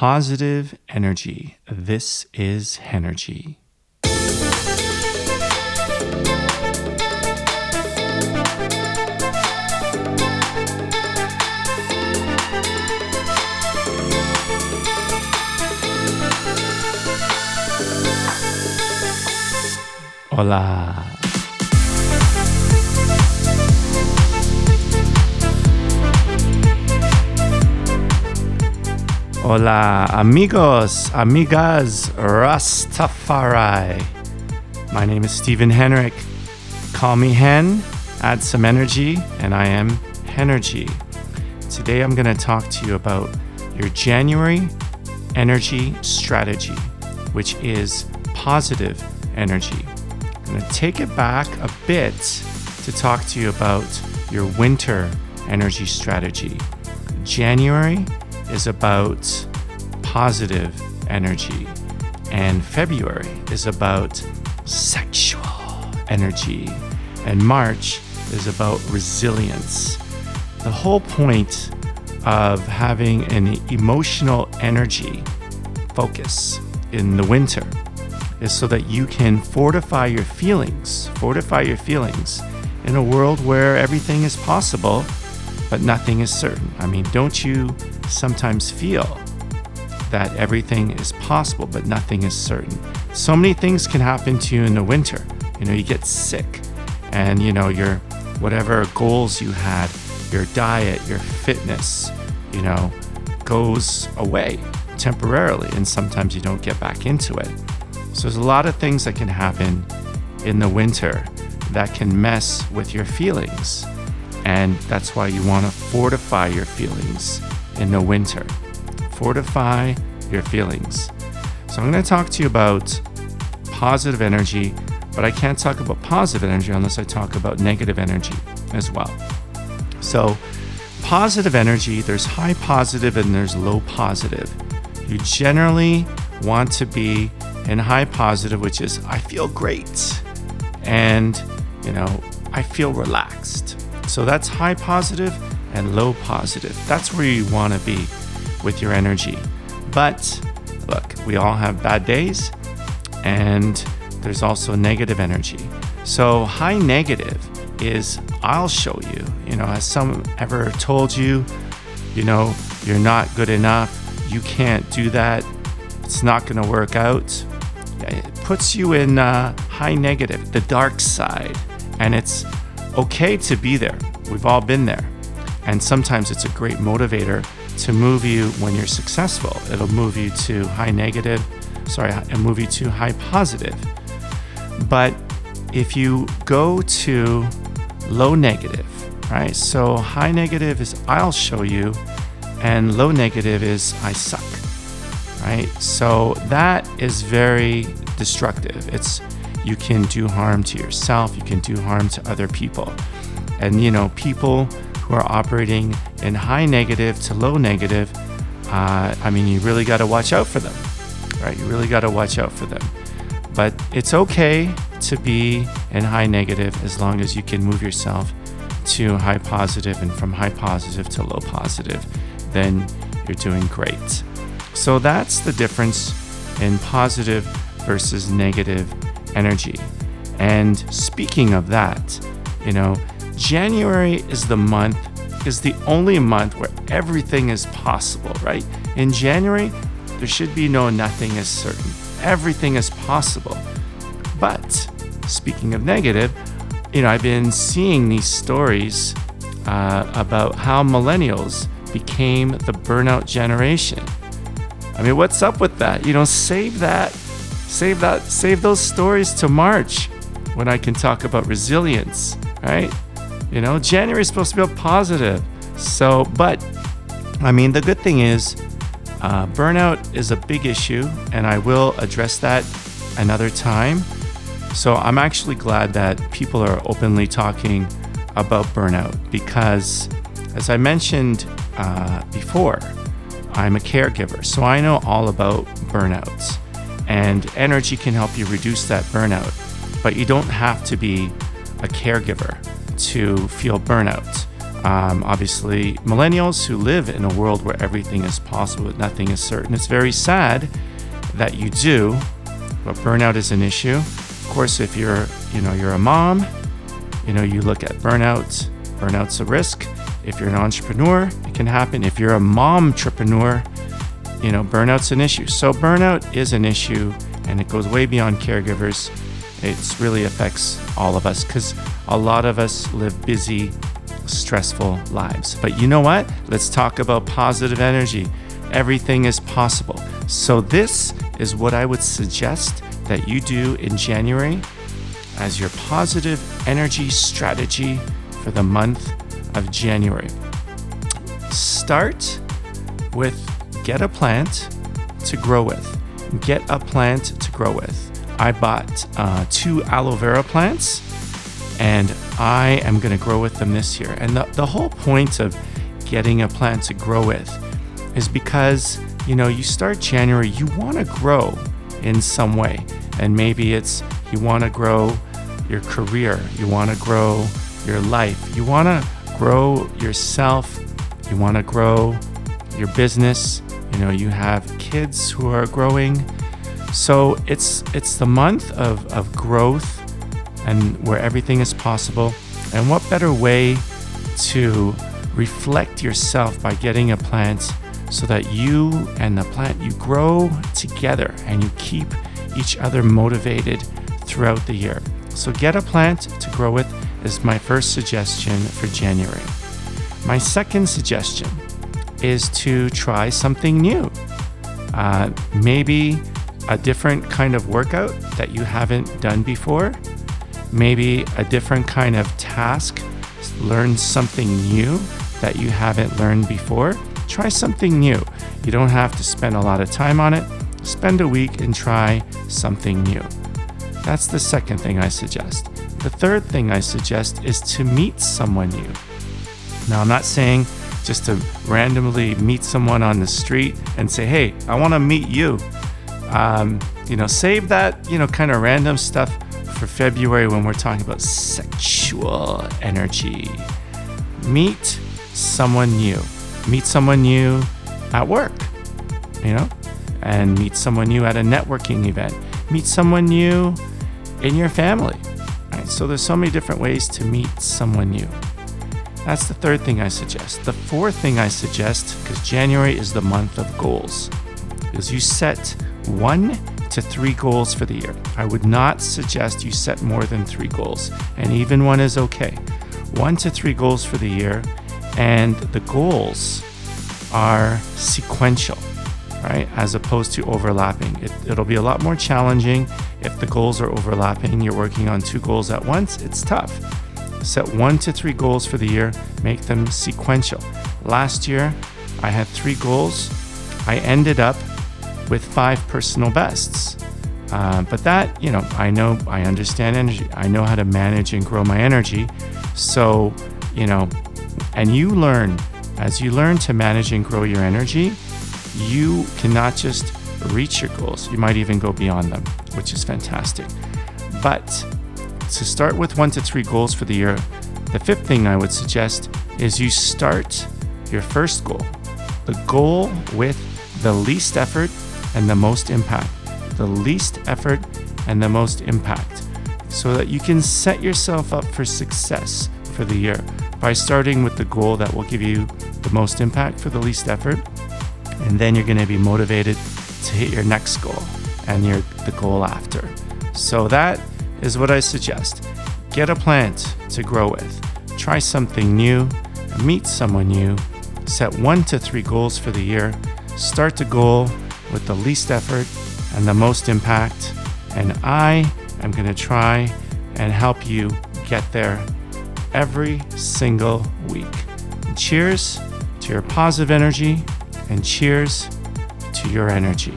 positive energy. This is Henergy. Hola. Hola, amigos, amigas, Rastafari. My name is Stephen Henrik. Call me Hen, add some energy, and I am Henergy. Today I'm going to talk to you about your January energy strategy, which is positive energy. I'm going to take it back a bit to talk to you about your winter energy strategy. January is about positive energy, and February is about sexual energy, and March is about resilience. The whole point of having an emotional energy focus in the winter is so that you can fortify your feelings, fortify your feelings in a world where everything is possible, but nothing is certain. I mean, don't you sometimes feel that everything is possible, but nothing is certain? So many things can happen to you in the winter. You know, you get sick, and you know, your whatever goals you had, your diet, your fitness, you know, goes away temporarily, and sometimes you don't get back into it. So there's a lot of things that can happen in the winter that can mess with your feelings. And that's why you want to fortify your feelings in the winter. Fortify your feelings. So I'm going to talk to you about positive energy, but I can't talk about positive energy unless I talk about negative energy as well. So, positive energy, there's high positive and there's low positive. You generally want to be in high positive, which is I feel great and, you know, I feel relaxed. So that's high positive and low positive. That's where you want to be with your energy. But look, we all have bad days and there's also negative energy. So high negative is I'll show you. You know, has someone ever told you, you know, you're not good enough, you can't do that, it's not going to work out? It puts you in uh, high negative, the dark side. And it's okay to be there. We've all been there. And sometimes it's a great motivator to move you when you're successful. It'll move you to high negative, sorry, it'll move you to high positive. But if you go to low negative, right? So high negative is I'll show you, and low negative is I suck, right? So that is very destructive. It's you can do harm to yourself, you can do harm to other people. And you know, people who are operating in high negative to low negative, uh, I mean, you really got to watch out for them, right? You really got to watch out for them. But it's okay to be in high negative as long as you can move yourself to high positive and from high positive to low positive, then you're doing great. So that's the difference in positive versus negative energy. And speaking of that, you know, January is the month, is the only month where everything is possible, right? In January, there should be no nothing is certain. Everything is possible. But speaking of negative, you know, I've been seeing these stories uh, about how millennials became the burnout generation. I mean, what's up with that? You know, save that, save that, save those stories to March when I can talk about resilience, right? You know, January is supposed to be a positive. So, but I mean, the good thing is, uh, burnout is a big issue, and I will address that another time. So, I'm actually glad that people are openly talking about burnout because, as I mentioned uh, before, I'm a caregiver, so I know all about burnouts. And energy can help you reduce that burnout, but you don't have to be a caregiver to feel burnout. um, obviously millennials who live in a world where everything is possible, but nothing is certain. It's very sad that you do, but burnout is an issue. Of course, if you're, you know, you're a mom, you know, you look at burnout. Burnout's a risk. If you're an entrepreneur, it can happen. If you're a mom entrepreneur, you know, burnout's an issue. So burnout is an issue, and it goes way beyond caregivers. It really affects all of us because a lot of us live busy, stressful lives. But you know what? Let's talk about positive energy. Everything is possible. So, this is what I would suggest that you do in January as your positive energy strategy for the month of January. Start with get a plant to grow with. Get a plant to grow with. I bought uh, two aloe vera plants and I am going to grow with them this year. And the, the whole point of getting a plant to grow with is because, you know, you start January, you want to grow in some way. And maybe it's you want to grow your career, you want to grow your life, you want to grow yourself, you want to grow your business. You know, you have kids who are growing. So it's it's the month of, of growth and where everything is possible. And what better way to reflect yourself by getting a plant so that you and the plant you grow together and you keep each other motivated throughout the year. So get a plant to grow with is my first suggestion for January. My second suggestion is to try something new. Uh, maybe a different kind of workout that you haven't done before maybe a different kind of task, learn something new that you haven't learned before. Try something new. You don't have to spend a lot of time on it. Spend a week and try something new. That's the second thing I suggest. The third thing I suggest is to meet someone new. Now, I'm not saying just to randomly meet someone on the street and say, hey, I want to meet you. Um, you know, save that, you know, kind of random stuff for February when we're talking about sexual energy. Meet someone new. Meet someone new at work, you know, and meet someone new at a networking event. Meet someone new in your family. Right? So there's so many different ways to meet someone new. That's the third thing I suggest. The fourth thing I suggest, because January is the month of goals, is you set one to three goals for the year. I would not suggest you set more than three goals, and even one is okay. One to three goals for the year, and the goals are sequential, right? As opposed to overlapping. It, it'll be a lot more challenging if the goals are overlapping. You're working on two goals at once, it's tough. Set one to three goals for the year, make them sequential. Last year, I had three goals. I ended up with five personal bests. Uh, but that, you know, I know, I understand energy. I know how to manage and grow my energy. So, you know, and you learn, as you learn to manage and grow your energy, you cannot just reach your goals. You might even go beyond them, which is fantastic. But to start with one to three goals for the year, the fifth thing I would suggest is you start your first goal, the goal with the least effort and the most impact. The least effort and the most impact. So that you can set yourself up for success for the year by starting with the goal that will give you the most impact for the least effort. And then you're going to be motivated to hit your next goal and your the goal after. So that is what I suggest. Get a plant to grow with. Try something new, meet someone new, set 1 to 3 goals for the year. Start the goal with the least effort and the most impact. And I am going to try and help you get there every single week. Cheers to your positive energy and cheers to your energy.